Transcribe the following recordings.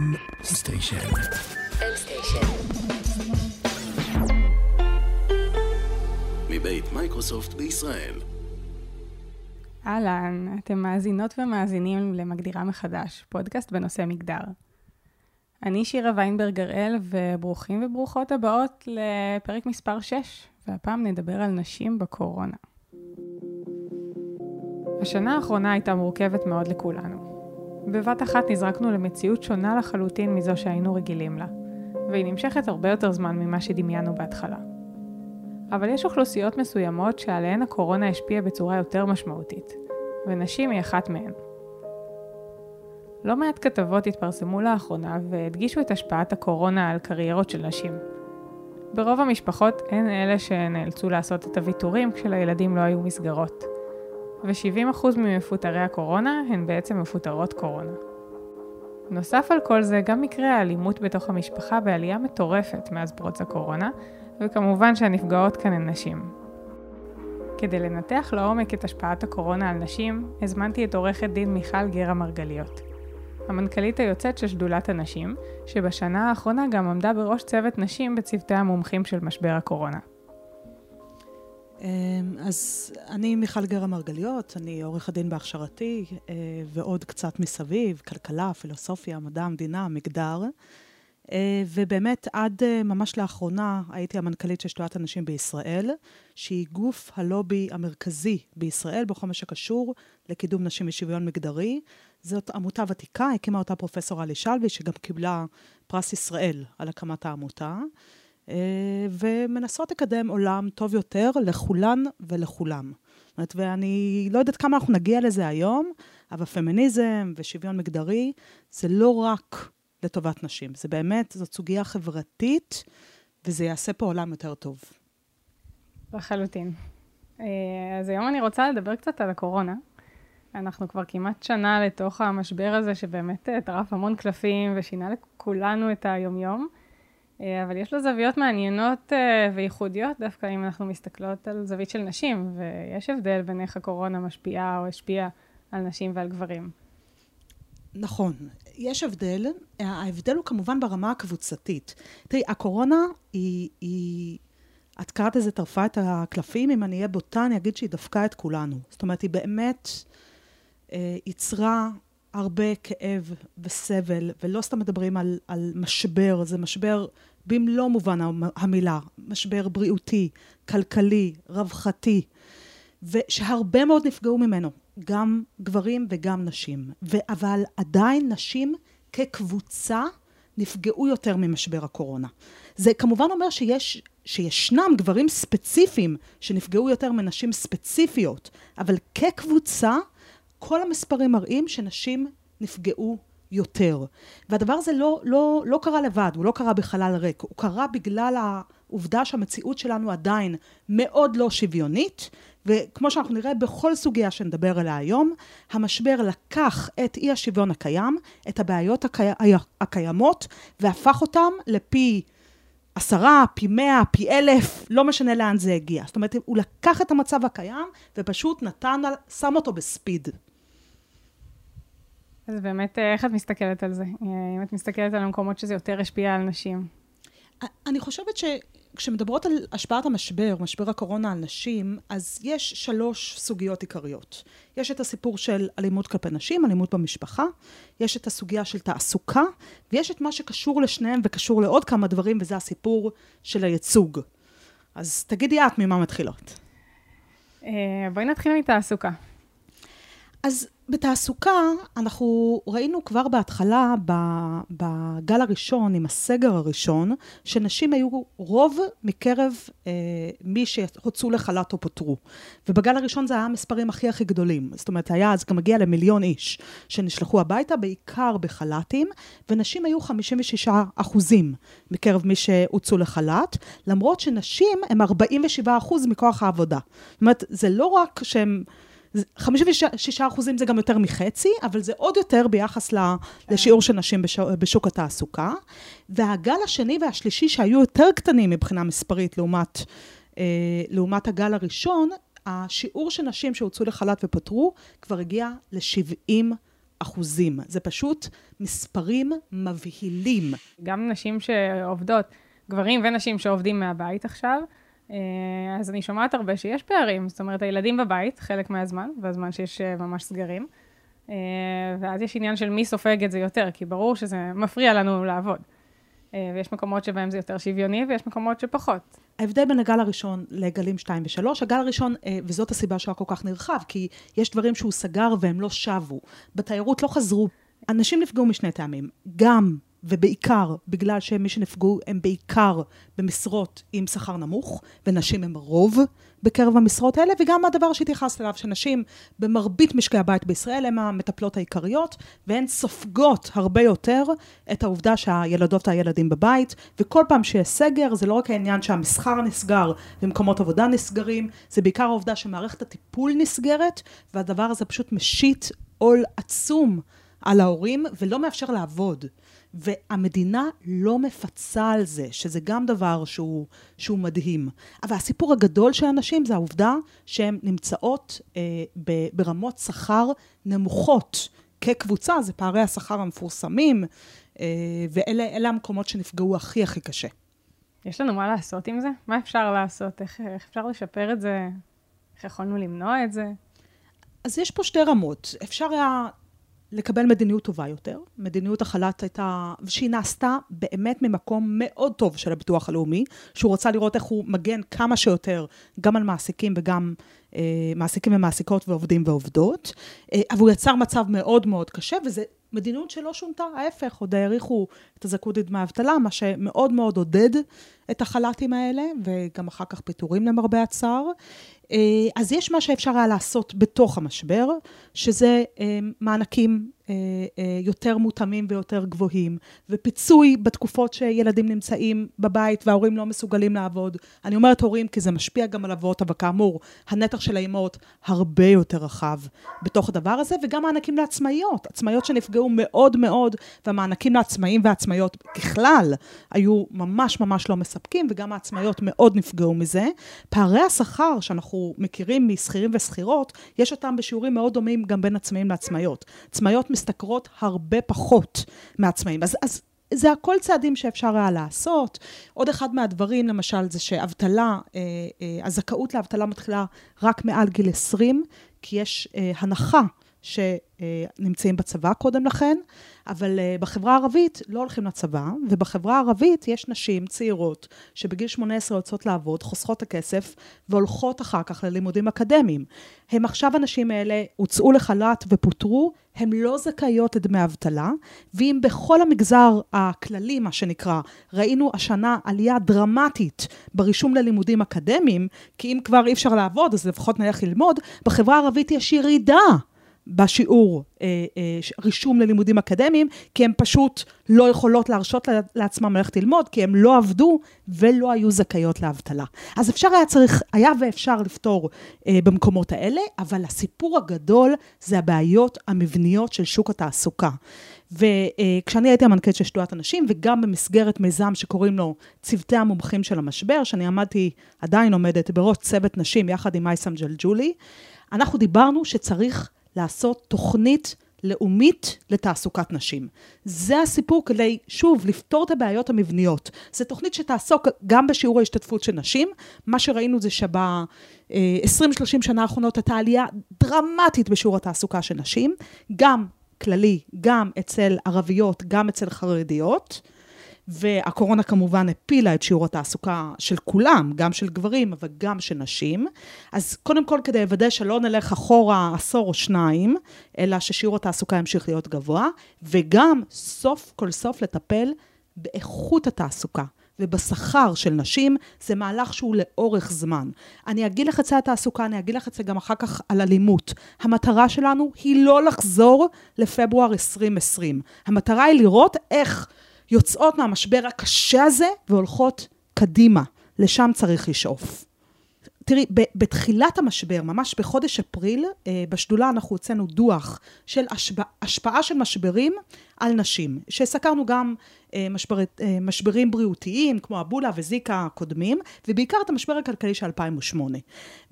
M station. מבית מייקרוסופט בישראל. אהלן, אתם מאזינות ומאזינים למגדירה מחדש, פודקאסט בנושא מגדר. אני שירה ויינברג הראל, וברוכים וברוכות הבאות לפרק מספר 6, והפעם נדבר על נשים בקורונה. השנה האחרונה הייתה מורכבת מאוד לכולנו. בבת אחת נזרקנו למציאות שונה לחלוטין מזו שהיינו רגילים לה, והיא נמשכת הרבה יותר זמן ממה שדמיינו בהתחלה. אבל יש אוכלוסיות מסוימות שעליהן הקורונה השפיעה בצורה יותר משמעותית, ונשים היא אחת מהן. לא מעט כתבות התפרסמו לאחרונה והדגישו את השפעת הקורונה על קריירות של נשים. ברוב המשפחות הן אלה שנאלצו לעשות את הוויתורים כשלילדים לא היו מסגרות. ו-70% ממפוטרי הקורונה הן בעצם מפוטרות קורונה. נוסף על כל זה, גם מקרי האלימות בתוך המשפחה בעלייה מטורפת מאז פרוץ הקורונה, וכמובן שהנפגעות כאן הן נשים. כדי לנתח לעומק את השפעת הקורונה על נשים, הזמנתי את עורכת דין מיכל גרה מרגליות. המנכ"לית היוצאת של שדולת הנשים, שבשנה האחרונה גם עמדה בראש צוות נשים בצוותי המומחים של משבר הקורונה. אמ, אז אני מיכל גרה מרגליות, אני עורכת דין בהכשרתי, אה, ועוד קצת מסביב, כלכלה, פילוסופיה, מדע המדינה, מגדר. אה, ובאמת, עד אה, ממש לאחרונה הייתי המנכ"לית של שדולת הנשים בישראל, שהיא גוף הלובי המרכזי בישראל בכל מה שקשור לקידום נשים ושוויון מגדרי. זאת עמותה ותיקה, הקימה אותה פרופסור עלי שלוי, שגם קיבלה פרס ישראל על הקמת העמותה. אה, ומנסות לקדם עולם טוב יותר לכולן ולכולם. זאת אומרת, ואני לא יודעת כמה אנחנו נגיע לזה היום, אבל פמיניזם ושוויון מגדרי זה לא רק לטובת נשים, זה באמת, זאת סוגיה חברתית, וזה יעשה פה עולם יותר טוב. לחלוטין. אה, אז היום אני רוצה לדבר קצת על הקורונה. אנחנו כבר כמעט שנה לתוך המשבר הזה, שבאמת אה, טרף המון קלפים ושינה לכולנו את היומיום. אה, אבל יש לו זוויות מעניינות אה, וייחודיות דווקא אם אנחנו מסתכלות על זווית של נשים, ויש הבדל בין איך הקורונה משפיעה או השפיעה על נשים ועל גברים. נכון, יש הבדל. ההבדל הוא כמובן ברמה הקבוצתית. תראי, הקורונה היא, היא... את קראת לזה טרפה את הקלפים, אם אני אהיה בוטה, אני אגיד שהיא דפקה את כולנו. זאת אומרת, היא באמת אה, יצרה הרבה כאב וסבל, ולא סתם מדברים על, על משבר, זה משבר במלוא מובן המילה, משבר בריאותי, כלכלי, רווחתי, ושהרבה מאוד נפגעו ממנו, גם גברים וגם נשים. ו- אבל עדיין נשים כקבוצה נפגעו יותר ממשבר הקורונה. זה כמובן אומר שיש, שישנם גברים ספציפיים שנפגעו יותר מנשים ספציפיות, אבל כקבוצה, כל המספרים מראים שנשים נפגעו יותר. והדבר הזה לא, לא, לא קרה לבד, הוא לא קרה בחלל ריק, הוא קרה בגלל העובדה שהמציאות שלנו עדיין מאוד לא שוויונית, וכמו שאנחנו נראה בכל סוגיה שנדבר עליה היום, המשבר לקח את אי השוויון הקיים, את הבעיות הקי... הקיימות, והפך אותם לפי עשרה, פי מאה, פי אלף, לא משנה לאן זה הגיע. זאת אומרת, הוא לקח את המצב הקיים ופשוט נתן, שם אותו בספיד. אז באמת, אה, איך את מסתכלת על זה? אה, אם את מסתכלת על המקומות שזה יותר השפיע על נשים. אני חושבת שכשמדברות על השפעת המשבר, משבר הקורונה על נשים, אז יש שלוש סוגיות עיקריות. יש את הסיפור של אלימות כלפי נשים, אלימות במשפחה, יש את הסוגיה של תעסוקה, ויש את מה שקשור לשניהם וקשור לעוד כמה דברים, וזה הסיפור של הייצוג. אז תגידי את ממה מתחילות. אה, בואי נתחיל מתעסוקה. אז בתעסוקה, אנחנו ראינו כבר בהתחלה, בגל הראשון, עם הסגר הראשון, שנשים היו רוב מקרב אה, מי שהוצאו לחל"ת או פוטרו. ובגל הראשון זה היה המספרים הכי הכי גדולים. זאת אומרת, היה אז גם מגיע למיליון איש שנשלחו הביתה, בעיקר בחל"תים, ונשים היו 56 אחוזים מקרב מי שהוצאו לחל"ת, למרות שנשים הם 47 אחוז מכוח העבודה. זאת אומרת, זה לא רק שהם... 56 אחוזים זה גם יותר מחצי, אבל זה עוד יותר ביחס לשיעור של נשים בשוק התעסוקה. והגל השני והשלישי, שהיו יותר קטנים מבחינה מספרית לעומת, אה, לעומת הגל הראשון, השיעור של נשים שהוצאו לחל"ת ופוטרו כבר הגיע ל-70 אחוזים. זה פשוט מספרים מבהילים. גם נשים שעובדות, גברים ונשים שעובדים מהבית עכשיו, אז אני שומעת הרבה שיש פערים. זאת אומרת, הילדים בבית, חלק מהזמן, והזמן שיש אה, ממש סגרים. אה, ואז יש עניין של מי סופג את זה יותר, כי ברור שזה מפריע לנו לעבוד. ויש מקומות שבהם זה יותר שוויוני, ויש מקומות שפחות. ההבדל בין הגל הראשון לגלים 2 ו-3, הגל הראשון, וזאת הסיבה שהוא כל כך נרחב, כי יש דברים שהוא סגר והם לא שבו. בתיירות לא חזרו. אנשים נפגעו משני טעמים. גם ובעיקר בגלל שמי שנפגעו הם בעיקר במשרות עם שכר נמוך, ונשים הם רוב בקרב המשרות האלה, וגם הדבר שהתייחסת אליו, שנשים במרבית משקי הבית בישראל הן המטפלות העיקריות, והן סופגות הרבה יותר את העובדה שהילדות והילדים בבית, וכל פעם שיש סגר, זה לא רק העניין שהמסחר נסגר ומקומות עבודה נסגרים, זה בעיקר העובדה שמערכת הטיפול נסגרת, והדבר הזה פשוט משית עול עצום על ההורים, ולא מאפשר לעבוד. והמדינה לא מפצה על זה, שזה גם דבר שהוא, שהוא מדהים. אבל הסיפור הגדול של אנשים זה העובדה שהן נמצאות אה, ברמות שכר נמוכות כקבוצה, זה פערי השכר המפורסמים, אה, ואלה המקומות שנפגעו הכי הכי קשה. יש לנו מה לעשות עם זה? מה אפשר לעשות? איך, איך אפשר לשפר את זה? איך יכולנו למנוע את זה? אז יש פה שתי רמות. אפשר היה לקבל מדיניות טובה יותר. מדיניות החל"ת הייתה, שהיא נעשתה באמת ממקום מאוד טוב של הביטוח הלאומי, שהוא רצה לראות איך הוא מגן כמה שיותר גם על מעסיקים וגם אה, מעסיקים ומעסיקות ועובדים ועובדות, אה, אבל הוא יצר מצב מאוד מאוד קשה, וזה מדיניות שלא שונתה, ההפך, עוד האריכו את הזכאות לדמי אבטלה, מה שמאוד מאוד עודד את החל"תים האלה, וגם אחר כך פיטורים למרבה הצער. אה, אז יש מה שאפשר היה לעשות בתוך המשבר, שזה אה, מענקים אה, יותר מותאמים ויותר גבוהים, ופיצוי בתקופות שילדים נמצאים בבית וההורים לא מסוגלים לעבוד. אני אומרת הורים כי זה משפיע גם על אבות, אבל כאמור, הנתח של האימהות הרבה יותר רחב בתוך הדבר הזה, וגם מענקים לעצמאיות, עצמאיות שנפגעו מאוד מאוד, והמענקים לעצמאים ועצמאיות ככלל היו ממש ממש לא מספקים, וגם העצמאיות מאוד נפגעו מזה. פערי השכר שאנחנו מכירים משכירים ושכירות, יש אותם בשיעורים מאוד דומים גם בין עצמאים לעצמאיות. עצמאיות משתכרות הרבה פחות מעצמאים. אז, אז זה הכל צעדים שאפשר היה לעשות. עוד אחד מהדברים, למשל, זה שאבטלה, אה, אה, הזכאות לאבטלה מתחילה רק מעל גיל 20, כי יש אה, הנחה שנמצאים בצבא קודם לכן, אבל אה, בחברה הערבית לא הולכים לצבא, ובחברה הערבית יש נשים צעירות שבגיל 18 יוצאות לעבוד, חוסכות את הכסף והולכות אחר כך ללימודים אקדמיים. הם עכשיו, הנשים האלה, הוצאו לחל"ת ופוטרו, הן לא זכאיות לדמי אבטלה, ואם בכל המגזר הכללי, מה שנקרא, ראינו השנה עלייה דרמטית ברישום ללימודים אקדמיים, כי אם כבר אי אפשר לעבוד, אז לפחות נלך ללמוד, בחברה הערבית יש ירידה בשיעור אה, אה, רישום ללימודים אקדמיים, כי הן פשוט לא יכולות להרשות לעצמם ללכת ללמוד, כי הן לא עבדו ולא היו זכאיות לאבטלה. אז אפשר היה צריך, היה ואפשר לפתור אה, במקומות האלה, אבל הסיפור הגדול זה הבעיות המבניות של שוק התעסוקה. וכשאני הייתי המנכ"לית של שדולת הנשים, וגם במסגרת מיזם שקוראים לו צוותי המומחים של המשבר, שאני עמדתי, עדיין עומדת בראש צוות נשים יחד עם אייסם ג'לג'ולי, אנחנו דיברנו שצריך לעשות תוכנית לאומית לתעסוקת נשים. זה הסיפור כדי, שוב, לפתור את הבעיות המבניות. זו תוכנית שתעסוק גם בשיעור ההשתתפות של נשים. מה שראינו זה שב-20-30 שנה האחרונות הייתה עלייה דרמטית בשיעור התעסוקה של נשים, גם כללי, גם אצל ערביות, גם אצל חרדיות. והקורונה כמובן הפילה את שיעור התעסוקה של כולם, גם של גברים, אבל גם של נשים. אז קודם כל, כדי לוודא שלא נלך אחורה עשור או שניים, אלא ששיעור התעסוקה ימשיך להיות גבוה, וגם סוף כל סוף לטפל באיכות התעסוקה. ובשכר של נשים, זה מהלך שהוא לאורך זמן. אני אגיד לך את זה על תעסוקה, אני אגיד לך את זה גם אחר כך על אלימות. המטרה שלנו היא לא לחזור לפברואר 2020. המטרה היא לראות איך יוצאות מהמשבר הקשה הזה והולכות קדימה. לשם צריך לשאוף. תראי, בתחילת המשבר, ממש בחודש אפריל, אה, בשדולה אנחנו הוצאנו דוח של השפעה של משברים על נשים, שסקרנו גם אה, משבר, אה, משברים בריאותיים, כמו אבולה וזיקה הקודמים, ובעיקר את המשבר הכלכלי של 2008.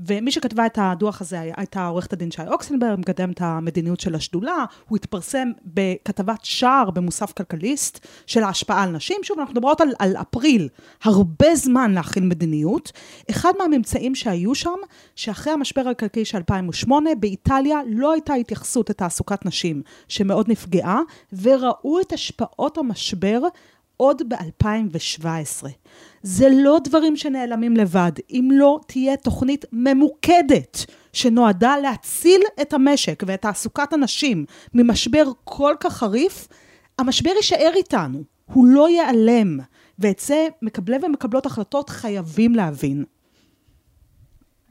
ומי שכתבה את הדוח הזה הייתה עורכת הדין שי אוקסנברג, מקדם את המדיניות של השדולה, הוא התפרסם בכתבת שער במוסף כלכליסט של ההשפעה על נשים. שוב, אנחנו מדברות על, על אפריל, הרבה זמן להכין מדיניות. אחד מהממצאים שהיו שם, שאחרי המשבר הכלכלי של 2008, באיטליה לא הייתה התייחסות לתעסוקת נשים, שמאוד נפגעה, וראו את השפעות המשבר עוד ב-2017. זה לא דברים שנעלמים לבד. אם לא תהיה תוכנית ממוקדת שנועדה להציל את המשק ואת תעסוקת הנשים ממשבר כל כך חריף, המשבר יישאר איתנו, הוא לא ייעלם. ואת זה מקבלי ומקבלות החלטות חייבים להבין.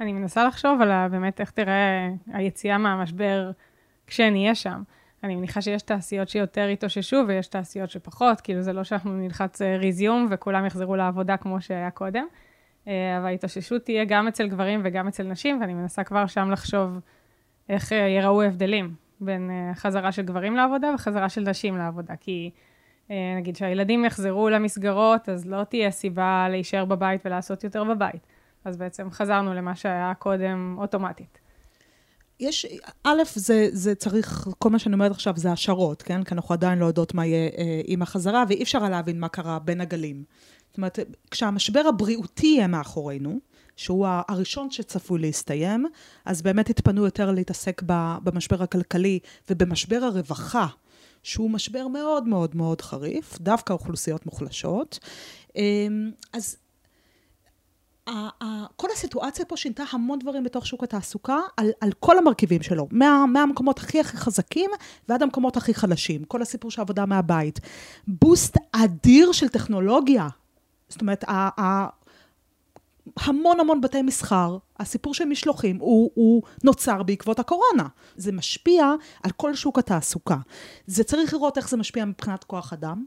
אני מנסה לחשוב על באמת איך תראה היציאה מהמשבר כשנהיה שם. אני מניחה שיש תעשיות שיותר התאוששו ויש תעשיות שפחות, כאילו זה לא שאנחנו נלחץ ריזיום אה, וכולם יחזרו לעבודה כמו שהיה קודם, אה, אבל ההתאוששות תהיה גם אצל גברים וגם אצל נשים, ואני מנסה כבר שם לחשוב איך אה, יראו הבדלים בין חזרה של גברים לעבודה וחזרה של נשים לעבודה, כי נגיד שהילדים יחזרו למסגרות, אז לא תהיה סיבה להישאר בבית ולעשות יותר בבית. אז בעצם חזרנו למה שהיה קודם אוטומטית. יש, א', זה, זה צריך, כל מה שאני אומרת עכשיו זה השערות, כן? כי אנחנו עדיין לא יודעות מה יהיה אה, עם החזרה, ואי אפשר להבין מה קרה בין הגלים. זאת אומרת, כשהמשבר הבריאותי יהיה מאחורינו, שהוא הראשון שצפוי להסתיים, אז באמת התפנו יותר להתעסק במשבר הכלכלי ובמשבר הרווחה, שהוא משבר מאוד מאוד מאוד חריף, דווקא אוכלוסיות מוחלשות. אמ, אז כל הסיטואציה פה שינתה המון דברים בתוך שוק התעסוקה, על, על כל המרכיבים שלו, מה, מהמקומות הכי הכי חזקים ועד המקומות הכי חלשים. כל הסיפור של עבודה מהבית. בוסט אדיר של טכנולוגיה. זאת אומרת, ה, ה, המון המון בתי מסחר, הסיפור של משלוחים, הוא, הוא נוצר בעקבות הקורונה. זה משפיע על כל שוק התעסוקה. זה צריך לראות איך זה משפיע מבחינת כוח אדם.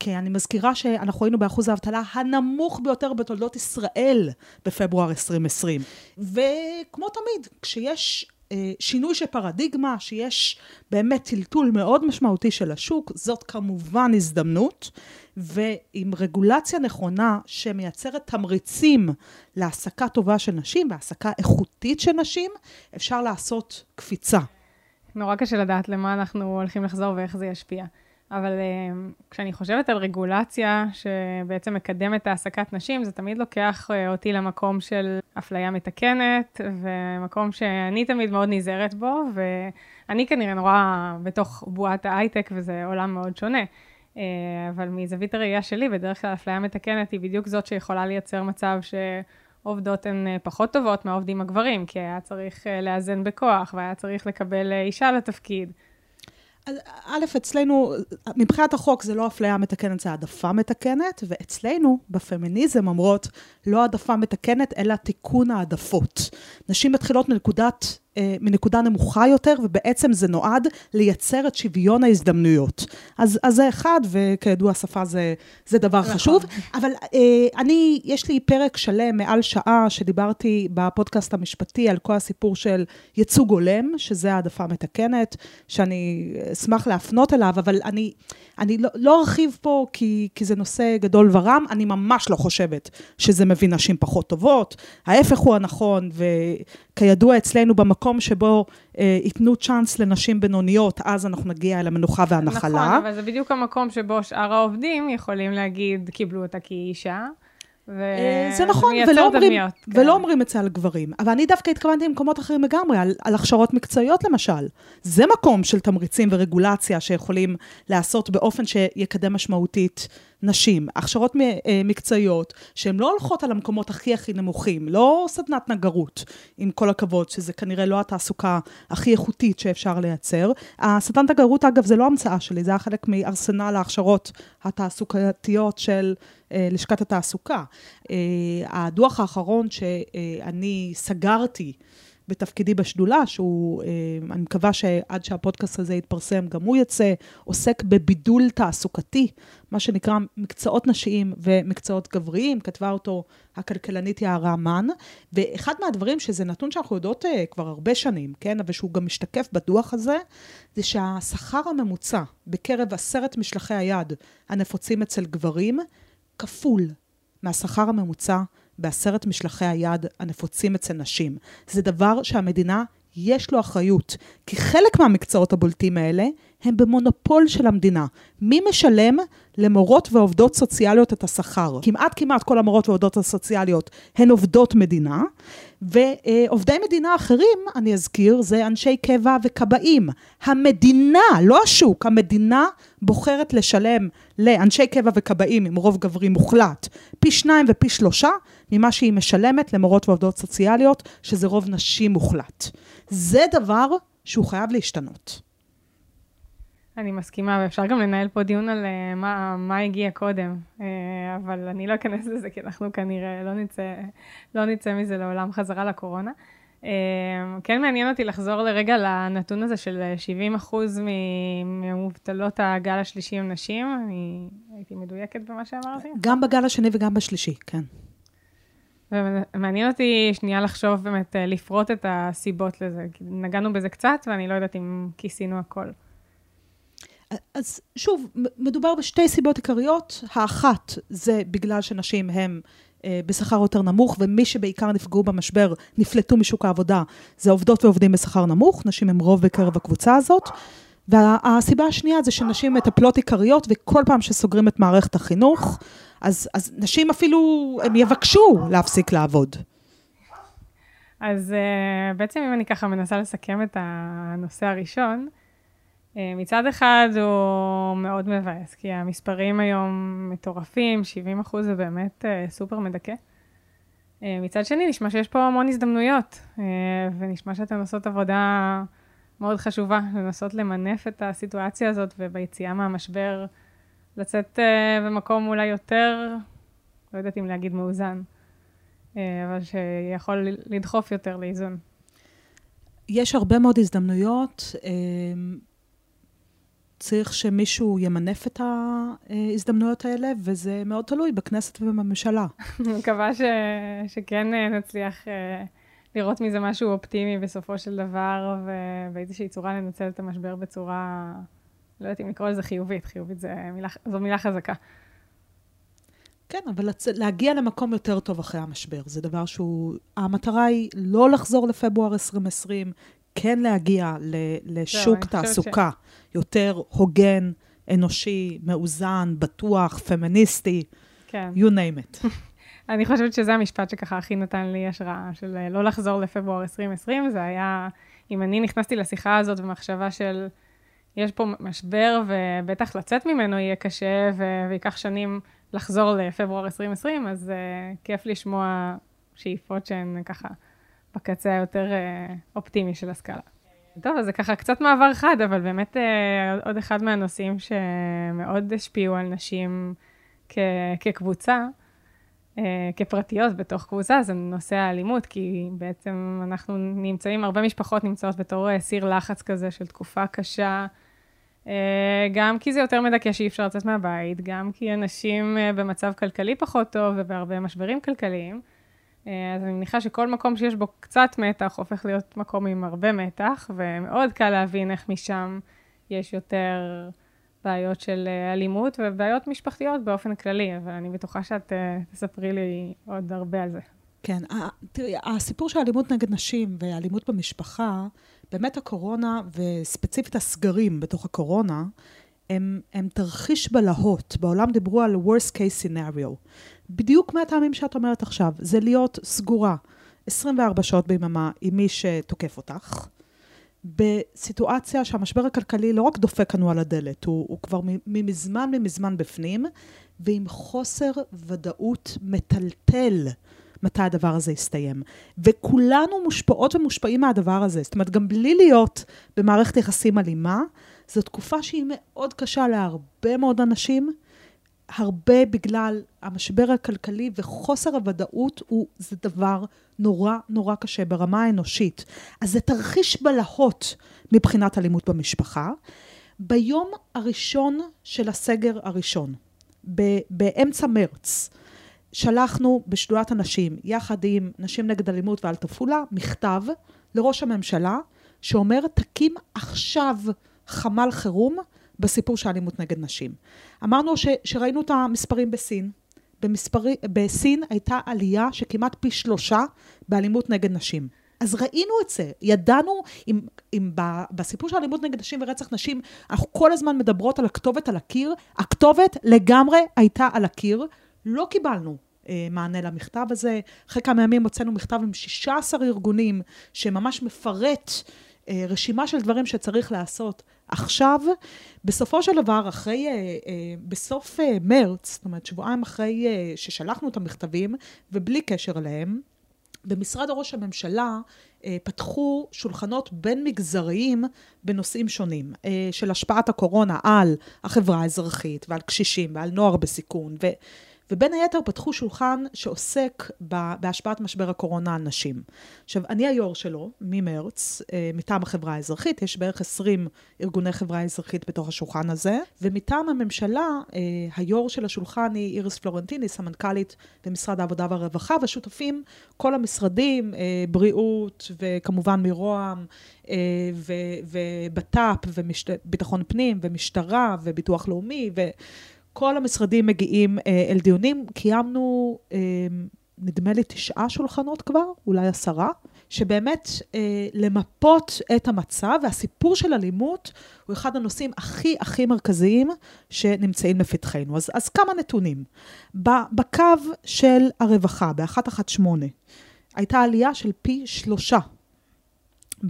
כי אני מזכירה שאנחנו היינו באחוז האבטלה הנמוך ביותר בתולדות ישראל בפברואר 2020. וכמו תמיד, כשיש אה, שינוי של פרדיגמה, שיש באמת טלטול מאוד משמעותי של השוק, זאת כמובן הזדמנות, ועם רגולציה נכונה שמייצרת תמריצים להעסקה טובה של נשים והעסקה איכותית של נשים, אפשר לעשות קפיצה. נורא קשה לדעת למה אנחנו הולכים לחזור ואיך זה ישפיע. אבל uh, כשאני חושבת על רגולציה שבעצם מקדמת העסקת נשים, זה תמיד לוקח uh, אותי למקום של אפליה מתקנת, ומקום שאני תמיד מאוד נזהרת בו, ואני כנראה נורא בתוך בועת ההייטק, וזה עולם מאוד שונה. Uh, אבל מזווית הראייה שלי, בדרך כלל אפליה מתקנת היא בדיוק זאת שיכולה לייצר מצב שעובדות הן פחות טובות מהעובדים הגברים, כי היה צריך לאזן בכוח, והיה צריך לקבל אישה לתפקיד. א', אצלנו, מבחינת החוק זה לא אפליה מתקנת, זה העדפה מתקנת, ואצלנו, בפמיניזם, אומרות, לא העדפה מתקנת, אלא תיקון העדפות. נשים מתחילות מנקודת מנקודה נמוכה יותר, ובעצם זה נועד לייצר את שוויון ההזדמנויות. אז, אז זה אחד, וכידוע, שפה זה, זה דבר נכון. חשוב. אבל אה, אני, יש לי פרק שלם, מעל שעה, שדיברתי בפודקאסט המשפטי על כל הסיפור של ייצוג הולם, שזה העדפה מתקנת, שאני אשמח להפנות אליו, אבל אני, אני לא, לא ארחיב פה כי, כי זה נושא גדול ורם, אני ממש לא חושבת שזה מביא נשים פחות טובות. ההפך הוא הנכון, וכידוע אצלנו במקום... מקום שבו אה, ייתנו צ'אנס לנשים בינוניות, אז אנחנו נגיע אל המנוחה והנחלה. נכון, אבל זה בדיוק המקום שבו שאר העובדים יכולים להגיד, קיבלו אותה כאישה. ו... אה, זה נכון, ולא אומרים, דמיות, כן. ולא אומרים את זה על גברים. אבל אני דווקא התכוונתי למקומות אחרים לגמרי, על, על הכשרות מקצועיות למשל. זה מקום של תמריצים ורגולציה שיכולים לעשות באופן שיקדם משמעותית נשים, הכשרות אה, מקצועיות, שהן לא הולכות על המקומות הכי הכי נמוכים, לא סדנת נגרות, עם כל הכבוד, שזה כנראה לא התעסוקה הכי איכותית שאפשר לייצר. הסדנת נגרות, אגב, זה לא המצאה שלי, זה היה חלק מארסנל ההכשרות התעסוקתיות של אה, לשכת התעסוקה. אה, הדוח האחרון שאני סגרתי, בתפקידי בשדולה, שהוא, אה, אני מקווה שעד שהפודקאסט הזה יתפרסם, גם הוא יצא, עוסק בבידול תעסוקתי, מה שנקרא מקצועות נשיים ומקצועות גבריים, כתבה אותו הכלכלנית יערה מן, ואחד מהדברים, שזה נתון שאנחנו יודעות uh, כבר הרבה שנים, כן, אבל שהוא גם משתקף בדוח הזה, זה שהשכר הממוצע בקרב עשרת משלחי היד הנפוצים אצל גברים, כפול מהשכר הממוצע בעשרת משלחי היד הנפוצים אצל נשים. זה דבר שהמדינה יש לו אחריות, כי חלק מהמקצועות הבולטים האלה הם במונופול של המדינה. מי משלם למורות ועובדות סוציאליות את השכר? כמעט כמעט כל המורות והעובדות הסוציאליות הן עובדות מדינה, ועובדי מדינה אחרים, אני אזכיר, זה אנשי קבע וכבאים. המדינה, לא השוק, המדינה בוחרת לשלם לאנשי קבע וכבאים עם רוב גברי מוחלט פי שניים ופי שלושה ממה שהיא משלמת למורות ועובדות סוציאליות, שזה רוב נשים מוחלט. זה דבר שהוא חייב להשתנות. אני מסכימה, ואפשר גם לנהל פה דיון על uh, מה, מה הגיע קודם, uh, אבל אני לא אכנס לזה, כי אנחנו כנראה לא נצא, לא נצא מזה לעולם חזרה לקורונה. Uh, כן מעניין אותי לחזור לרגע לנתון הזה של 70 אחוז ממובטלות הגל השלישי עם נשים, אני הייתי מדויקת במה שאמרתי? גם בגל השני וגם בשלישי, כן. ומעניין אותי שנייה לחשוב באמת, לפרוט את הסיבות לזה, נגענו בזה קצת, ואני לא יודעת אם כיסינו הכל. אז שוב, מדובר בשתי סיבות עיקריות. האחת זה בגלל שנשים הן אה, בשכר יותר נמוך, ומי שבעיקר נפגעו במשבר, נפלטו משוק העבודה, זה עובדות ועובדים בשכר נמוך, נשים הם רוב בקרב הקבוצה הזאת. והסיבה השנייה זה שנשים מטפלות עיקריות, וכל פעם שסוגרים את מערכת החינוך, אז, אז נשים אפילו, הם יבקשו להפסיק לעבוד. אז uh, בעצם אם אני ככה מנסה לסכם את הנושא הראשון, אה, מצד אחד הוא מאוד מבאס, כי המספרים היום מטורפים, 70 אחוז זה באמת uh, סופר מדכא. מצד שני, נשמע שיש פה המון הזדמנויות, ונשמע שאתן עושות עבודה מאוד חשובה, לנסות למנף את הסיטואציה הזאת, וביציאה מהמשבר לצאת uh, במקום אולי יותר, לא יודעת אם להגיד מאוזן, uh, אבל שיכול לדחוף יותר לאיזון. יש הרבה מאוד הזדמנויות. צריך שמישהו ימנף את ההזדמנויות האלה, וזה מאוד תלוי בכנסת ובממשלה. אני מקווה ש... שכן נצליח אה, לראות מזה משהו אופטימי בסופו של דבר, ובאיזושהי צורה לנצל את המשבר בצורה, לא יודעת אם לקרוא לזה חיובית, חיובית זה מילה, זו מילה חזקה. כן, אבל לצ... להגיע למקום יותר טוב אחרי המשבר, זה דבר שהוא... המטרה היא לא לחזור לפברואר 2020, כן להגיע לשוק תעסוקה ש... יותר הוגן, אנושי, מאוזן, בטוח, פמיניסטי, כן. you name it. אני חושבת שזה המשפט שככה הכי נתן לי השראה, של אה, לא לחזור לפברואר 2020, זה היה, אם אני נכנסתי לשיחה הזאת במחשבה של, יש פה משבר, ובטח לצאת ממנו יהיה קשה, ו- וייקח שנים לחזור לפברואר 2020, אז uh, כיף לשמוע שאיפות שהן ככה בקצה היותר uh, אופטימי של הסקאלה. טוב, אז זה ככה קצת מעבר חד, אבל באמת אה, עוד אחד מהנושאים שמאוד השפיעו על נשים כ- כקבוצה, אה, כפרטיות בתוך קבוצה, זה נושא האלימות, כי בעצם אנחנו נמצאים, הרבה משפחות נמצאות בתור סיר לחץ כזה של תקופה קשה, גם כי זה יותר מדכא שאי אפשר לצאת מהבית, גם כי אנשים אה, במצב כלכלי פחות טוב ובהרבה משברים כלכליים. אה, אז אני מניחה שכל מקום שיש בו קצת מתח הופך להיות מקום עם הרבה מתח, ומאוד קל להבין איך משם יש יותר בעיות של אה, אלימות ובעיות משפחתיות באופן כללי, אבל אני בטוחה שאת אה, תספרי לי עוד הרבה על זה. כן, תראי, הסיפור של אלימות נגד נשים ואלימות במשפחה, באמת הקורונה, וספציפית הסגרים בתוך הקורונה, הם, הם תרחיש בלהות. בעולם דיברו על worst case scenario. בדיוק מהטעמים שאת אומרת עכשיו, זה להיות סגורה 24 שעות ביממה עם מי שתוקף אותך, בסיטואציה שהמשבר הכלכלי לא רק דופק לנו על הדלת, הוא, הוא כבר ממזמן ממזמן בפנים, ועם חוסר ודאות מטלטל מתי הדבר הזה יסתיים. וכולנו מושפעות ומושפעים מהדבר הזה. זאת אומרת, גם בלי להיות במערכת יחסים אלימה, זו תקופה שהיא מאוד קשה להרבה מאוד אנשים. הרבה בגלל המשבר הכלכלי וחוסר הוודאות הוא, זה דבר נורא נורא קשה ברמה האנושית. אז זה תרחיש בלהות מבחינת אלימות במשפחה. ביום הראשון של הסגר הראשון, ב- באמצע מרץ, שלחנו בשדולת הנשים, יחד עם נשים נגד אלימות ואלטופולה, מכתב לראש הממשלה, שאומר, תקים עכשיו חמ"ל חירום בסיפור של אלימות נגד נשים. אמרנו ש, שראינו את המספרים בסין. במספרי, בסין הייתה עלייה שכמעט פי שלושה באלימות נגד נשים. אז ראינו את זה, ידענו, אם, אם ב, בסיפור של אלימות נגד נשים ורצח נשים, אנחנו כל הזמן מדברות על הכתובת על הקיר, הכתובת לגמרי הייתה על הקיר, לא קיבלנו אה, מענה למכתב הזה. אחרי כמה ימים הוצאנו מכתב עם 16 ארגונים שממש מפרט אה, רשימה של דברים שצריך לעשות עכשיו. בסופו של דבר, אחרי, אה, בסוף מרץ, זאת אומרת שבועיים אחרי ששלחנו את המכתבים, ובלי קשר אליהם, במשרד ראש הממשלה פתחו שולחנות בין מגזריים בנושאים שונים, של השפעת הקורונה על החברה האזרחית ועל קשישים ועל נוער בסיכון, ו, ובין היתר פתחו שולחן שעוסק בהשפעת משבר הקורונה על נשים. עכשיו, אני היו"ר שלו ממרץ, אה, מטעם החברה האזרחית, יש בערך 20 ארגוני חברה אזרחית בתוך השולחן הזה, ומטעם הממשלה, אה, היו"ר של השולחן היא איריס פלורנטיני, סמנכ"לית במשרד העבודה והרווחה, ושותפים כל המשרדים, אה, בריאות וכמובן מרוה"מ, ובט"פ, וביטחון פנים, ומשטרה, וביטוח לאומי, ו... כל המשרדים מגיעים אה, אל דיונים. קיימנו, אה, נדמה לי, תשעה שולחנות כבר, אולי עשרה, שבאמת אה, למפות את המצב, והסיפור של אלימות הוא אחד הנושאים הכי הכי מרכזיים שנמצאים לפתחנו. אז, אז כמה נתונים. בקו של הרווחה, ב-118, הייתה עלייה של פי שלושה,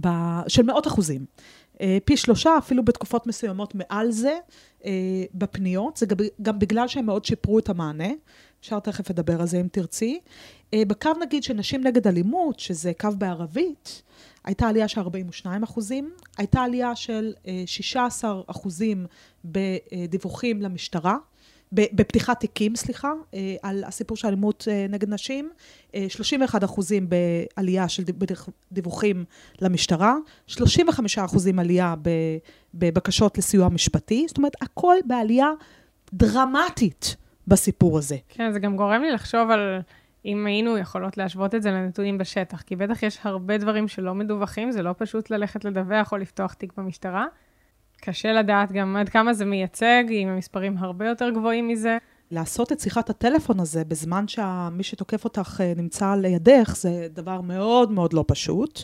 ב, של מאות אחוזים. אה, פי שלושה, אפילו בתקופות מסוימות מעל זה, אה, בפניות. זה גם בגלל שהם מאוד שיפרו את המענה. אפשר תכף לדבר על זה אם תרצי. אה, בקו נגיד של נשים נגד אלימות, שזה קו בערבית, הייתה עלייה של 42 אחוזים, הייתה עלייה של 16 אחוזים בדיווחים למשטרה. בפתיחת תיקים, סליחה, אה, על הסיפור של אלימות אה, נגד נשים, 31 אה, אחוזים בעלייה של דיווחים למשטרה, 35 אחוזים עלייה בבקשות לסיוע משפטי, זאת אומרת, הכל בעלייה דרמטית בסיפור הזה. כן, זה גם גורם לי לחשוב על אם היינו יכולות להשוות את זה לנתונים בשטח, כי בטח יש הרבה דברים שלא מדווחים, זה לא פשוט ללכת לדווח או לפתוח תיק במשטרה. קשה לדעת גם עד כמה זה מייצג, אם המספרים הרבה יותר גבוהים מזה. לעשות את שיחת הטלפון הזה בזמן שמי שתוקף אותך אה, נמצא לידך, זה דבר מאוד מאוד לא פשוט.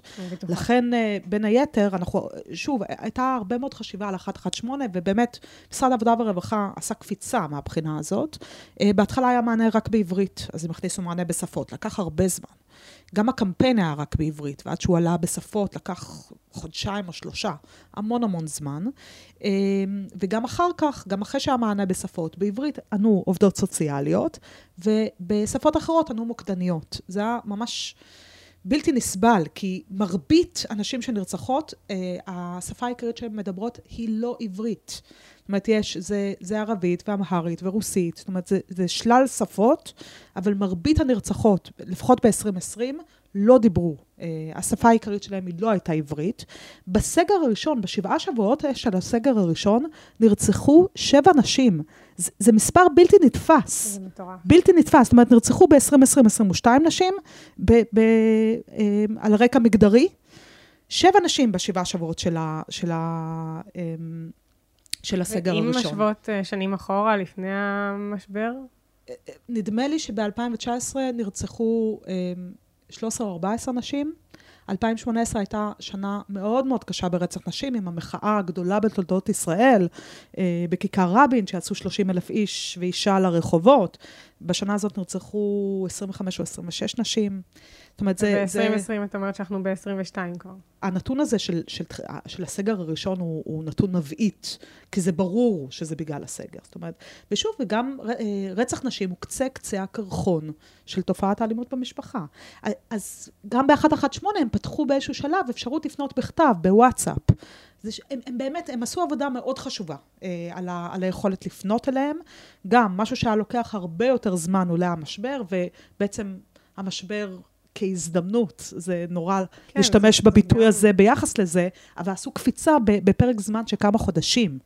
לכן, אה, בין היתר, אנחנו, שוב, הייתה הרבה מאוד חשיבה על 118, ובאמת, משרד העבודה והרווחה עשה קפיצה מהבחינה הזאת. אה, בהתחלה היה מענה רק בעברית, אז הם הכניסו מענה בשפות, לקח הרבה זמן. גם הקמפיין היה רק בעברית, ועד שהוא עלה בשפות לקח חודשיים או שלושה, המון המון זמן. אמ, וגם אחר כך, גם אחרי שהיה מענה בשפות, בעברית ענו עובדות סוציאליות, ובשפות אחרות ענו מוקדניות. זה היה ממש... בלתי נסבל, כי מרבית הנשים שנרצחות, אה, השפה העיקרית שהן מדברות היא לא עברית. זאת אומרת, יש, זה, זה ערבית ואמהרית ורוסית, זאת אומרת, זה, זה שלל שפות, אבל מרבית הנרצחות, לפחות ב-2020, לא דיברו. Uh, השפה העיקרית שלהם היא לא הייתה עברית. בסגר הראשון, בשבעה שבועות של הסגר הראשון, נרצחו שבע נשים. זה, זה מספר בלתי נתפס. זה מטורף. בלתי נתפס. זאת אומרת, נרצחו ב-2020 22 נשים ב, ב, uh, על רקע מגדרי. שבע נשים בשבעה שבועות של, ה, של, ה, um, של הסגר הראשון. ואם משוות uh, שנים אחורה, לפני המשבר? נדמה לי שב-2019 נרצחו 13 או 14 נשים. 2018 הייתה שנה מאוד מאוד קשה ברצח נשים, עם המחאה הגדולה בתולדות ישראל, אה, בכיכר רבין, שיצאו 30 אלף איש ואישה לרחובות. בשנה הזאת נרצחו 25 או 26 נשים. זאת אומרת, זה... ב-2020 את אומרת שאנחנו ב-22 כבר. הנתון הזה של, של, של הסגר הראשון הוא, הוא נתון מבעית, כי זה ברור שזה בגלל הסגר. זאת אומרת, ושוב, וגם אה, רצח נשים הוא קצה קצה הקרחון של תופעת האלימות במשפחה. אז גם ב-118 הם פתחו באיזשהו שלב אפשרות לפנות בכתב, בוואטסאפ. זה שהם הם באמת, הם עשו עבודה מאוד חשובה אה, על, ה, על היכולת לפנות אליהם. גם משהו שהיה לוקח הרבה יותר זמן עולה המשבר, ובעצם המשבר כהזדמנות, זה נורא כן, להשתמש זה בביטוי גם... הזה ביחס לזה, אבל עשו קפיצה בפרק זמן של כמה חודשים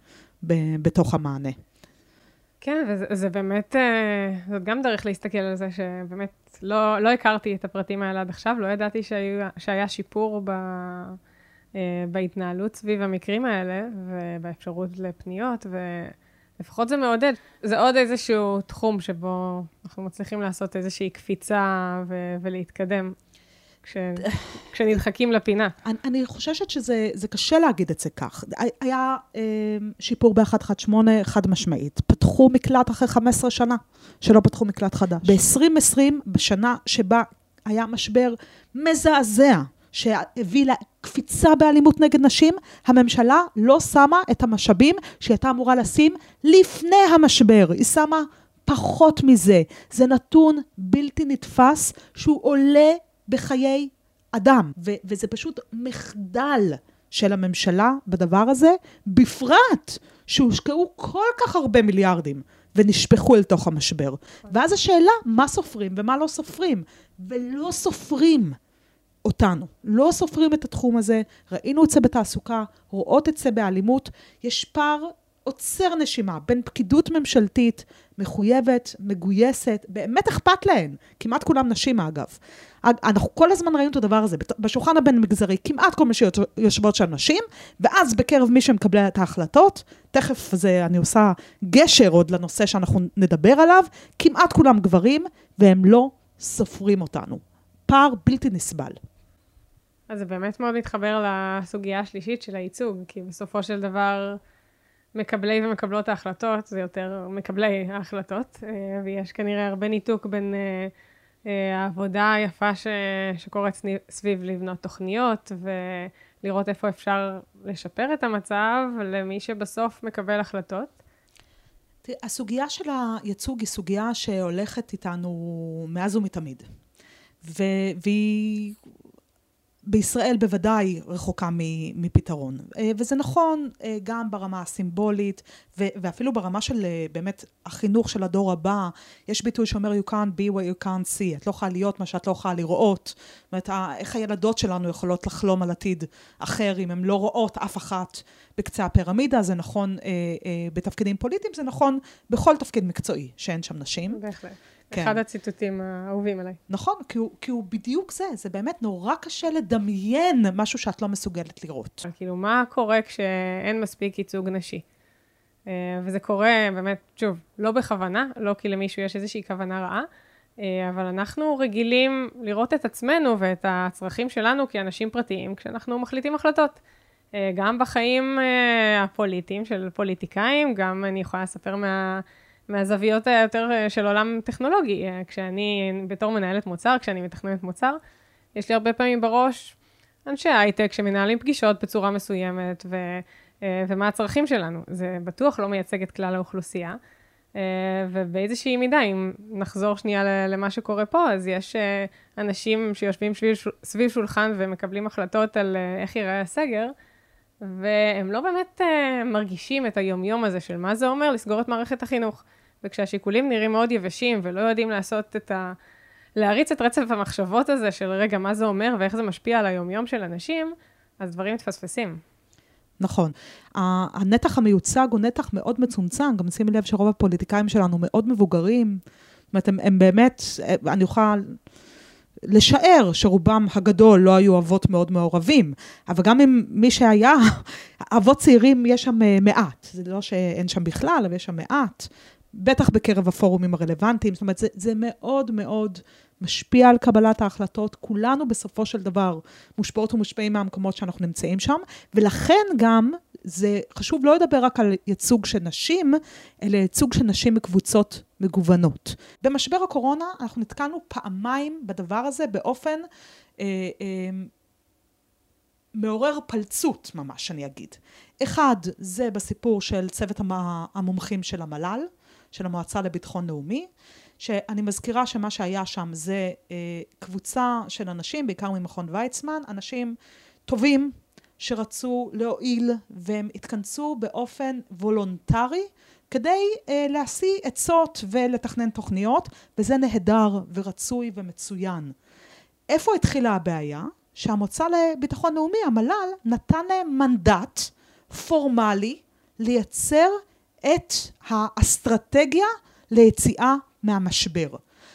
בתוך המענה. כן, וזה זה באמת, אה, זאת גם דרך להסתכל על זה, שבאמת לא, לא הכרתי את הפרטים האלה עד עכשיו, לא ידעתי שהיה, שהיה שיפור ב, אה, בהתנהלות סביב המקרים האלה, ובאפשרות לפניות, ולפחות זה מעודד. זה עוד איזשהו תחום שבו אנחנו מצליחים לעשות איזושהי קפיצה ו- ולהתקדם. כש, כשנדחקים לפינה. אני, אני חוששת שזה קשה להגיד את זה כך. היה אה, שיפור ב-118 חד משמעית. פתחו מקלט אחרי 15 שנה, שלא פתחו מקלט חדש. ב-2020, בשנה שבה היה משבר מזעזע, שהביא לקפיצה באלימות נגד נשים, הממשלה לא שמה את המשאבים שהיא הייתה אמורה לשים לפני המשבר. היא שמה פחות מזה. זה נתון בלתי נתפס שהוא עולה בחיי אדם, ו- וזה פשוט מחדל של הממשלה בדבר הזה, בפרט שהושקעו כל כך הרבה מיליארדים ונשפכו אל תוך המשבר. ואז השאלה, מה סופרים ומה לא סופרים? ולא סופרים אותנו. לא סופרים את התחום הזה, ראינו את זה בתעסוקה, רואות את זה באלימות. יש פער עוצר נשימה בין פקידות ממשלתית מחויבת, מגויסת, באמת אכפת להן, כמעט כולם נשים אגב. אנחנו כל הזמן ראינו את הדבר הזה, בשולחן הבין-מגזרי, כמעט כל מי שיושבות שם נשים, ואז בקרב מי שמקבל את ההחלטות, תכף זה, אני עושה גשר עוד לנושא שאנחנו נדבר עליו, כמעט כולם גברים, והם לא סופרים אותנו. פער בלתי נסבל. אז זה באמת מאוד מתחבר לסוגיה השלישית של הייצוג, כי בסופו של דבר... מקבלי ומקבלות ההחלטות, זה יותר מקבלי ההחלטות, אה, ויש כנראה הרבה ניתוק בין אה, אה, העבודה היפה ש, שקורית סביב לבנות תוכניות, ולראות איפה אפשר לשפר את המצב למי שבסוף מקבל החלטות. הסוגיה של הייצוג היא סוגיה שהולכת איתנו מאז ומתמיד. והיא בישראל בוודאי רחוקה מפתרון. אה, וזה נכון אה, גם ברמה הסימבולית, ואפילו ברמה של אה, באמת החינוך של הדור הבא. יש ביטוי שאומר you can't be what you can't see. את לא יכולה להיות מה שאת לא יכולה לראות. זאת אומרת, איך הילדות שלנו יכולות לחלום על עתיד אחר אם הן לא רואות אף אחת בקצה הפירמידה. זה נכון בתפקידים פוליטיים, זה נכון בכל תפקיד מקצועי שאין שם נשים. בהחלט. כן. אחד הציטוטים האהובים עליי. נכון, כי הוא, כי הוא בדיוק זה, זה באמת נורא קשה לדמיין משהו שאת לא מסוגלת לראות. כאילו, מה קורה כשאין מספיק ייצוג נשי? אה, וזה קורה באמת, שוב, לא בכוונה, לא כי למישהו יש איזושהי כוונה רעה, אה, אבל אנחנו רגילים לראות את עצמנו ואת הצרכים שלנו כאנשים פרטיים כשאנחנו מחליטים החלטות. אה, גם בחיים הפוליטיים של פוליטיקאים, גם אני יכולה לספר מה... מהזוויות היותר אה, של עולם טכנולוגי. אה, כשאני, בתור מנהלת מוצר, כשאני מתכננת מוצר, יש לי הרבה פעמים בראש אנשי הייטק שמנהלים פגישות בצורה מסוימת, ו, אה, ומה הצרכים שלנו. זה בטוח לא מייצג את כלל האוכלוסייה. ובאיזושהי מידה, אם נחזור שנייה למה שקורה פה, אז יש אנשים שיושבים סביב, שולחן ומקבלים החלטות על איך ייראה הסגר, והם לא באמת מרגישים את היומיום הזה של מה זה אומר לסגור את מערכת החינוך. וכשהשיקולים נראים מאוד יבשים ולא יודעים לעשות את ה... להריץ את רצף המחשבות הזה של רגע, מה זה אומר ואיך זה משפיע על היומיום של אנשים, אז דברים מתפספסים. נכון. הנתח המיוצג הוא נתח מאוד מצומצם, גם שימי לב שרוב הפוליטיקאים שלנו מאוד מבוגרים. זאת אומרת, הם, הם באמת, אני יכולה לשער שרובם הגדול לא היו אבות מאוד מעורבים, אבל גם אם מי שהיה, אבות צעירים יש שם אה, מעט. זה לא שאין שם בכלל, אבל יש שם מעט. בטח בקרב הפורומים הרלוונטיים, זאת אומרת, זה, זה מאוד מאוד משפיע על קבלת ההחלטות. כולנו בסופו של דבר מושפעות ומושפעים מהמקומות שאנחנו נמצאים שם, ולכן גם זה חשוב לא לדבר רק על ייצוג של נשים, אלא ייצוג של נשים מקבוצות מגוונות. במשבר הקורונה אנחנו נתקלנו פעמיים בדבר הזה באופן אה, אה, מעורר פלצות ממש, אני אגיד. אחד, זה בסיפור של צוות המומחים של המל"ל, של המועצה לביטחון לאומי, שאני מזכירה שמה שהיה שם זה אה, קבוצה של אנשים, בעיקר ממכון ויצמן, אנשים טובים, שרצו להועיל, והם התכנסו באופן וולונטרי כדי אה, להשיא עצות ולתכנן תוכניות, וזה נהדר ורצוי ומצוין. איפה התחילה הבעיה? שהמוצא לביטחון לאומי, המל"ל, נתן להם מנדט פורמלי לייצר את האסטרטגיה ליציאה מהמשבר.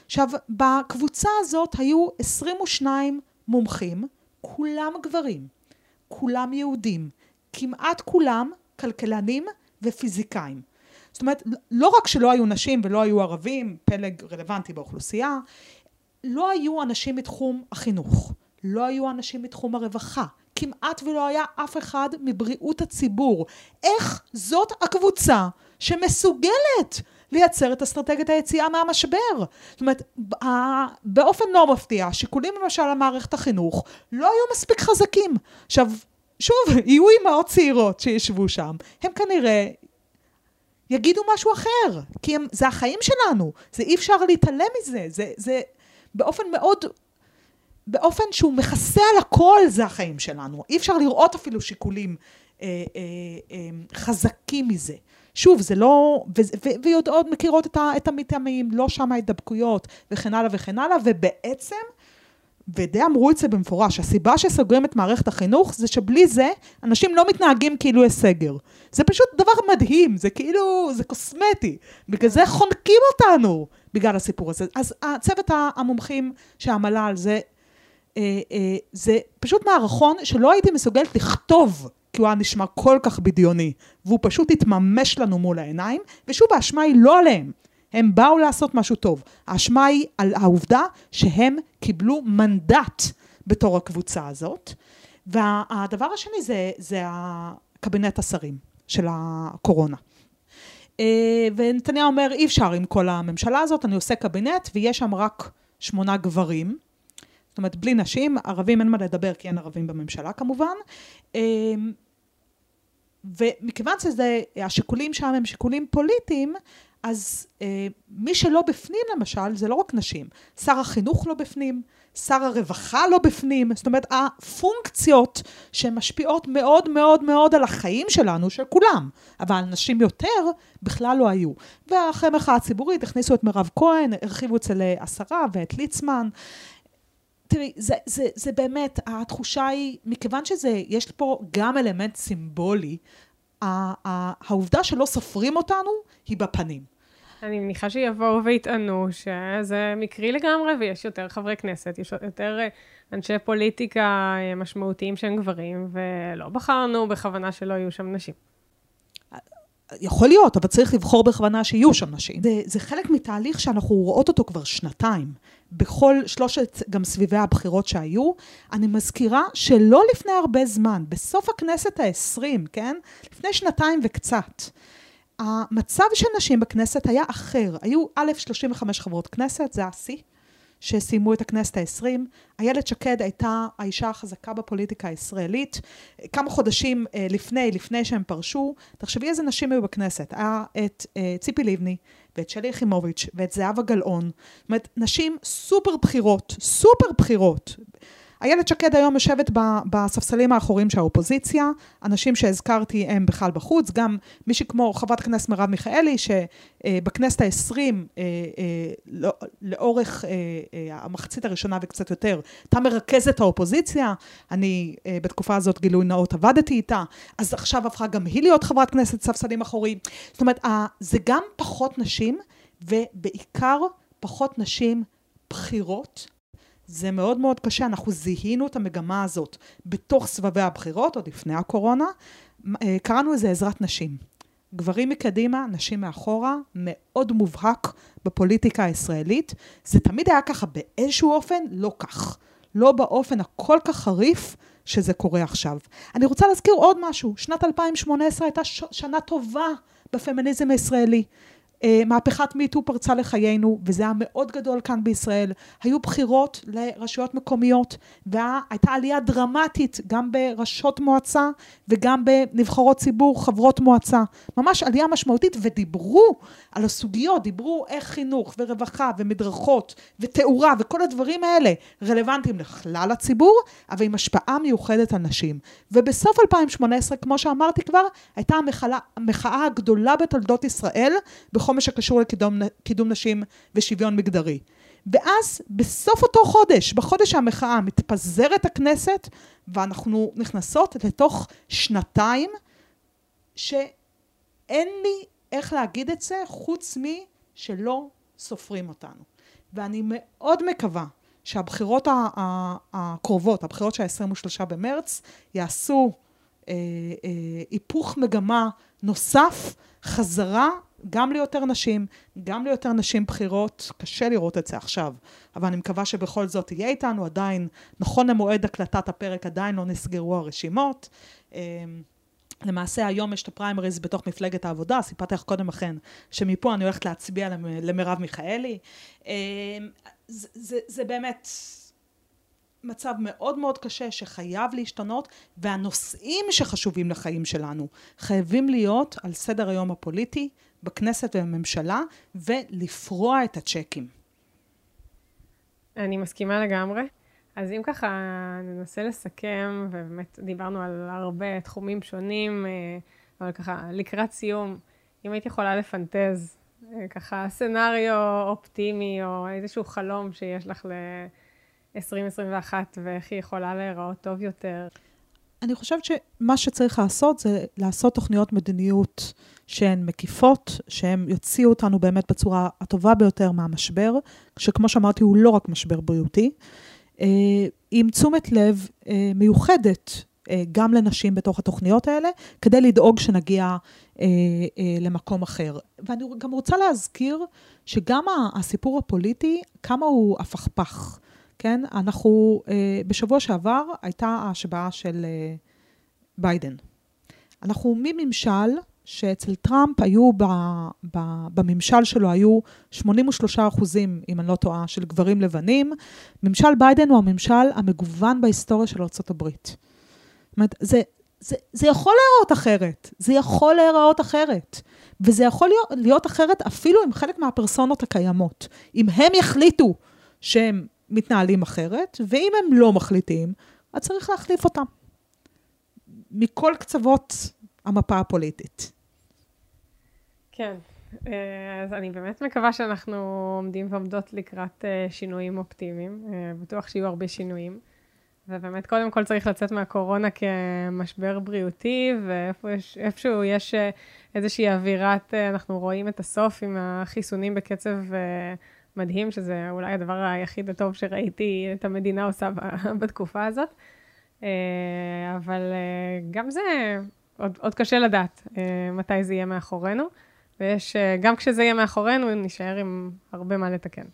עכשיו, בקבוצה הזאת היו 22 מומחים, כולם גברים, כולם יהודים, כמעט כולם כלכלנים ופיזיקאים. זאת אומרת, לא רק שלא היו נשים ולא היו ערבים, פלג רלוונטי באוכלוסייה, לא היו אנשים מתחום החינוך, לא היו אנשים מתחום הרווחה, כמעט ולא היה אף אחד מבריאות הציבור. איך זאת הקבוצה שמסוגלת לייצר את אסטרטגיית היציאה מהמשבר? זאת אומרת, באופן לא מפתיע, השיקולים למשל על מערכת החינוך לא היו מספיק חזקים. עכשיו, שוב, יהיו אימהות צעירות שישבו שם, הם כנראה יגידו משהו אחר, כי הם, זה החיים שלנו, זה אי אפשר להתעלם מזה, זה, זה באופן מאוד, באופן שהוא מכסה על הכל זה החיים שלנו, אי אפשר לראות אפילו שיקולים אה, אה, אה, חזקים מזה. שוב, זה לא, ויודעות מכירות את, את המטעמים, לא שם ההידבקויות וכן הלאה וכן הלאה, ובעצם ודי אמרו את זה במפורש, הסיבה שסוגרים את מערכת החינוך זה שבלי זה אנשים לא מתנהגים כאילו יש סגר. זה פשוט דבר מדהים, זה כאילו, זה קוסמטי. בגלל זה חונקים אותנו בגלל הסיפור הזה. אז הצוות המומחים שהמל"ל זה, אה, אה, זה פשוט מערכון שלא הייתי מסוגלת לכתוב. כי הוא היה נשמע כל כך בדיוני, והוא פשוט התממש לנו מול העיניים, ושוב, האשמה היא לא עליהם, הם באו לעשות משהו טוב. האשמה היא על העובדה שהם קיבלו מנדט בתור הקבוצה הזאת. והדבר השני זה, זה הקבינט השרים של הקורונה. אה, ונתניהו אומר, אי אפשר עם כל הממשלה הזאת, אני עושה קבינט, ויש שם רק שמונה גברים. זאת אומרת, בלי נשים, ערבים אין מה לדבר, כי אין ערבים בממשלה כמובן. אה, ומכיוון שהשיקולים שם הם שיקולים פוליטיים, אז אה, מי שלא בפנים למשל, זה לא רק נשים. שר החינוך לא בפנים, שר הרווחה לא בפנים. זאת אומרת, הפונקציות שמשפיעות מאוד מאוד מאוד על החיים שלנו, של כולם, אבל נשים יותר, בכלל לא היו. ואחרי מחאה ציבורית הכניסו את מירב כהן, הרחיבו אצל השרה ואת ליצמן. תראי, זה, זה, זה באמת, התחושה היא, מכיוון שזה, יש פה גם אלמנט סימבולי, העובדה שלא סופרים אותנו היא בפנים. אני מניחה שיבואו ויטענו שזה מקרי לגמרי ויש יותר חברי כנסת, יש יותר אה, אנשי פוליטיקה אה, משמעותיים שהם גברים, ולא בחרנו בכוונה שלא יהיו שם נשים. יכול להיות, אבל צריך לבחור בכוונה שיהיו שם נשים. זה, זה חלק מתהליך שאנחנו רואות אותו כבר שנתיים. בכל שלושת גם סביבי הבחירות שהיו. אני מזכירה שלא לפני הרבה זמן, בסוף הכנסת העשרים, כן? לפני שנתיים וקצת, המצב של נשים בכנסת היה אחר. היו א', 35 חברות כנסת, זה השיא. שסיימו את הכנסת העשרים. איילת שקד הייתה האישה החזקה בפוליטיקה הישראלית. כמה חודשים אה, לפני, לפני שהם פרשו, תחשבי איזה נשים היו בכנסת. היה את אה, ציפי לבני, ואת שלי יחימוביץ', ואת זהבה גלאון. זאת אומרת, נשים סופר בכירות, סופר בכירות. איילת שקד היום יושבת בספסלים האחוריים של האופוזיציה, אנשים שהזכרתי הם בכלל בחוץ, גם מישהי כמו חברת הכנסת מרב מיכאלי, שבכנסת העשרים, אה, אה, לא, לאורך אה, המחצית הראשונה וקצת יותר, הייתה מרכזת האופוזיציה, אני בתקופה הזאת גילוי נאות עבדתי איתה, אז עכשיו הפכה גם היא להיות חברת כנסת ספסלים אחוריים. זאת אומרת, זה גם פחות נשים, ובעיקר פחות נשים בכירות, זה מאוד מאוד קשה, אנחנו זיהינו את המגמה הזאת בתוך סבבי הבחירות, עוד לפני הקורונה, אה, קראנו לזה עזרת נשים. גברים מקדימה, נשים מאחורה, מאוד מובהק בפוליטיקה הישראלית. זה תמיד היה ככה באיזשהו אופן, לא כך. לא באופן הכל כך חריף שזה קורה עכשיו. אני רוצה להזכיר עוד משהו, שנת 2018 הייתה ש- שנה טובה בפמיניזם הישראלי. אה, מהפכת מיטו פרצה לחיינו, וזה היה מאוד גדול כאן בישראל. היו בחירות לרשויות מקומיות, והייתה עלייה דרמטית גם בראשות מועצה וגם בנבחרות ציבור, חברות מועצה. ממש עלייה משמעותית, ודיברו על הסוגיות, דיברו איך חינוך ורווחה ומדרכות ותאורה וכל הדברים האלה רלוונטיים לכלל הציבור, אבל עם השפעה מיוחדת על נשים. ובסוף 2018, כמו שאמרתי כבר, הייתה המחאה הגדולה בתולדות ישראל בכל מה שקשור לקידום נשים ושוויון מגדרי. ואז בסוף אותו חודש, בחודש המחאה, מתפזרת הכנסת ואנחנו נכנסות לתוך שנתיים שאין לי איך להגיד את זה חוץ משלא סופרים אותנו. ואני מאוד מקווה שהבחירות הקרובות, הבחירות של ה-23 במרץ, יעשו אה, אה, היפוך מגמה נוסף, חזרה גם ליותר נשים, גם ליותר נשים בכירות, קשה לראות את זה עכשיו, אבל אני מקווה שבכל זאת יהיה איתנו, עדיין, נכון למועד הקלטת הפרק, עדיין לא נסגרו הרשימות. אה, למעשה היום יש את הפריימריז בתוך מפלגת העבודה, סיפרתי לך קודם לכן, שמפה אני הולכת להצביע למרב מיכאלי. זה, זה, זה באמת מצב מאוד מאוד קשה שחייב להשתנות, והנושאים שחשובים לחיים שלנו חייבים להיות על סדר היום הפוליטי, בכנסת ובממשלה, ולפרוע את הצ'קים. אני מסכימה לגמרי. אז אם ככה ננסה לסכם, ובאמת דיברנו על הרבה תחומים שונים, אה, אבל ככה לקראת סיום, אם הייתי יכולה לפנטז, אה, ככה סצנריו אופטימי, או איזשהו חלום שיש לך ל-2021, ואיך היא יכולה להיראות טוב יותר. אני חושבת שמה שצריך לעשות זה לעשות תוכניות מדיניות שהן מקיפות, שהן יוציאו אותנו באמת בצורה הטובה ביותר מהמשבר, שכמו שאמרתי, הוא לא רק משבר בריאותי. אה, עם תשומת לב אה, מיוחדת אה, גם לנשים בתוך התוכניות האלה, כדי לדאוג שנגיע למקום אחר. ואני גם רוצה להזכיר שגם הסיפור הפוליטי, כמה הוא הפכפך, כן? אנחנו, בשבוע שעבר הייתה ההשבעה של ביידן. אנחנו מממשל שאצל טראמפ היו, ב, ב, בממשל שלו היו 83 אחוזים, אם אני לא טועה, של גברים לבנים. ממשל ביידן הוא הממשל המגוון בהיסטוריה של ארה"ב. זאת אומרת, זה, זה, זה יכול להיראות אחרת, זה יכול להיראות אחרת. וזה יכול להיות, להיות אחרת אפילו עם חלק מהפרסונות הקיימות. אם הם יחליטו שהם מתנהלים אחרת, ואם הם לא מחליטים, אז צריך להחליף אותם. מכל קצוות המפה הפוליטית. כן, אה, אז אני באמת מקווה שאנחנו עומדים ועומדות לקראת אה, שינויים אופטימיים. אה, בטוח שיהיו הרבה שינויים. ובאמת, קודם כל צריך לצאת מהקורונה כמשבר בריאותי, ואיפשהו יש איזושהי אווירת, אנחנו רואים את הסוף עם החיסונים בקצב מדהים, שזה אולי הדבר היחיד הטוב שראיתי את המדינה עושה בתקופה הזאת. אבל גם זה עוד, עוד קשה לדעת uh, מתי זה יהיה מאחורינו, ויש, גם כשזה יהיה מאחורינו, נשאר עם הרבה מה לתקן.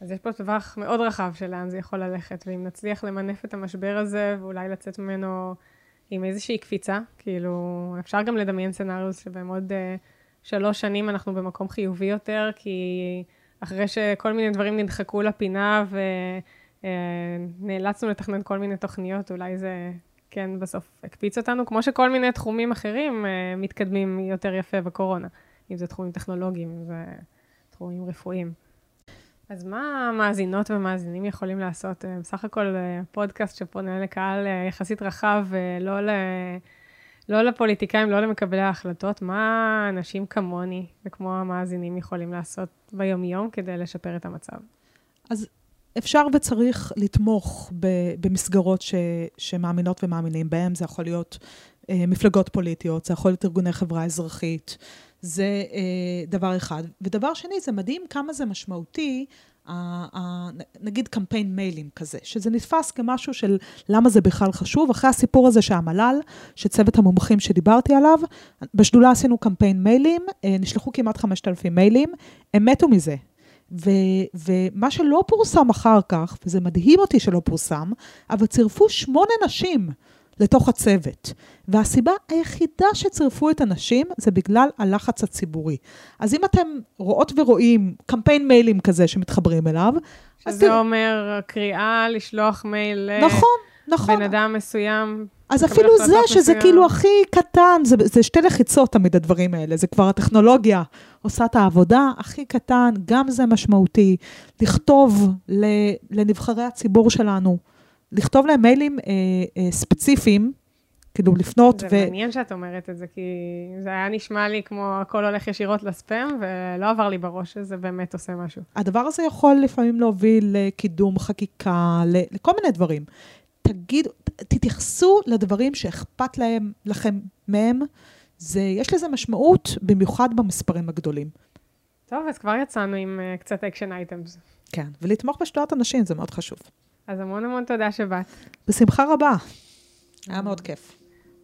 אז יש פה טווח מאוד רחב של לאן זה יכול ללכת, ואם נצליח למנף את המשבר הזה, ואולי לצאת ממנו עם איזושהי קפיצה, כאילו, אפשר גם לדמיין סצנריוס שבהם עוד שלוש שנים אנחנו במקום חיובי יותר, כי אחרי שכל מיני דברים נדחקו לפינה ונאלצנו לתכנן כל מיני תוכניות, אולי זה כן בסוף הקפיץ אותנו, כמו שכל מיני תחומים אחרים uh, מתקדמים יותר יפה בקורונה, אם זה תחומים טכנולוגיים, אם זה תחומים רפואיים. אז מה המאזינות ומאזינים יכולים לעשות? בסך הכל uh, פודקאסט שפונה לקהל uh, יחסית רחב, ולא ל... לא לפוליטיקאים, לא למקבלי ההחלטות, מה אנשים כמוני וכמו המאזינים יכולים לעשות ביומיום כדי לשפר את המצב? אז אפשר וצריך לתמוך במסגרות ש, שמאמינות ומאמינים בהם, זה יכול להיות אה, מפלגות פוליטיות, זה יכול להיות ארגוני חברה אזרחית, זה אה, דבר אחד. ודבר שני, זה מדהים כמה זה משמעותי, נגיד קמפיין מיילים כזה, שזה נתפס כמשהו של למה זה בכלל חשוב. אחרי הסיפור הזה שהמל"ל, שצוות המומחים שדיברתי עליו, בשדולה עשינו קמפיין מיילים, אה, נשלחו כמעט 5,000 מיילים, הם מתו מזה. ו, ומה שלא פורסם אחר כך, וזה מדהים אותי שלא פורסם, אבל צירפו שמונה נשים לתוך הצוות. והסיבה היחידה שצירפו את הנשים זה בגלל הלחץ הציבורי. אז אם אתם רואות ורואים קמפיין מיילים כזה שמתחברים אליו, אז שזה תראו- אומר קריאה לשלוח מייל. נכון, נכון. בן אדם מסוים. אז אפילו זה, החלטות שזה מסוים. כאילו הכי קטן, זה, זה שתי לחיצות תמיד הדברים האלה, זה כבר הטכנולוגיה עושה את העבודה הכי קטן, גם זה משמעותי. לכתוב ל, לנבחרי הציבור שלנו, לכתוב להם מיילים אה, אה, ספציפיים, כאילו לפנות זה ו... מעניין שאת אומרת את זה, כי זה היה נשמע לי כמו הכל הולך ישירות לספאם, ולא עבר לי בראש שזה באמת עושה משהו. הדבר הזה יכול לפעמים להוביל לקידום חקיקה, לכל מיני דברים. תגידו, ת- תתייחסו לדברים שאכפת להם, לכם מהם. זה, יש לזה משמעות, במיוחד במספרים הגדולים. טוב, אז כבר יצאנו עם אה, קצת action items. כן, ולתמוך בשדולת הנשים זה מאוד חשוב. אז המון המון תודה שבאת, בשמחה רבה. היה מאוד כיף.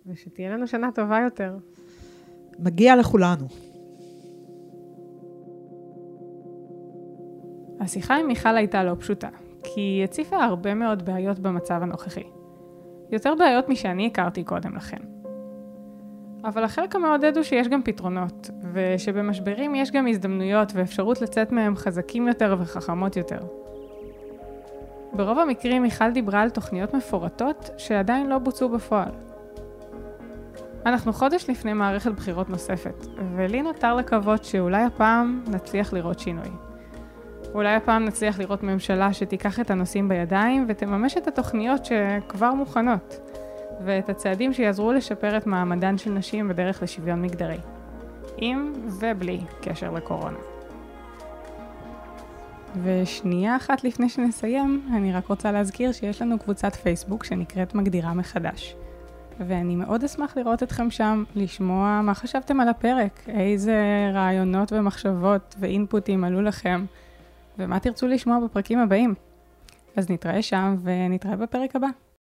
ושתהיה לנו שנה טובה יותר. מגיע לכולנו. השיחה עם מיכל הייתה לא פשוטה, כי היא הציפה הרבה מאוד בעיות במצב הנוכחי. יותר בעיות משאני הכרתי קודם לכן. אבל החלק המעודד הוא שיש גם פתרונות, ושבמשברים יש גם הזדמנויות ואפשרות לצאת מהם חזקים יותר וחכמות יותר. ברוב המקרים מיכל דיברה על תוכניות מפורטות שעדיין לא בוצעו בפועל. אנחנו חודש לפני מערכת בחירות נוספת, ולי נותר לקוות שאולי הפעם נצליח לראות שינוי. אולי הפעם נצליח לראות ממשלה שתיקח את הנושאים בידיים ותממש את התוכניות שכבר מוכנות, ואת הצעדים שיעזרו לשפר את מעמדן של נשים בדרך לשוויון מגדרי, עם ובלי קשר לקורונה. ושנייה אחת לפני שנסיים, אני רק רוצה להזכיר שיש לנו קבוצת פייסבוק שנקראת מגדירה מחדש. ואני מאוד אשמח לראות אתכם שם, לשמוע מה חשבתם על הפרק, איזה רעיונות ומחשבות ואינפוטים עלו לכם, ומה תרצו לשמוע בפרקים הבאים. אז נתראה שם ונתראה בפרק הבא.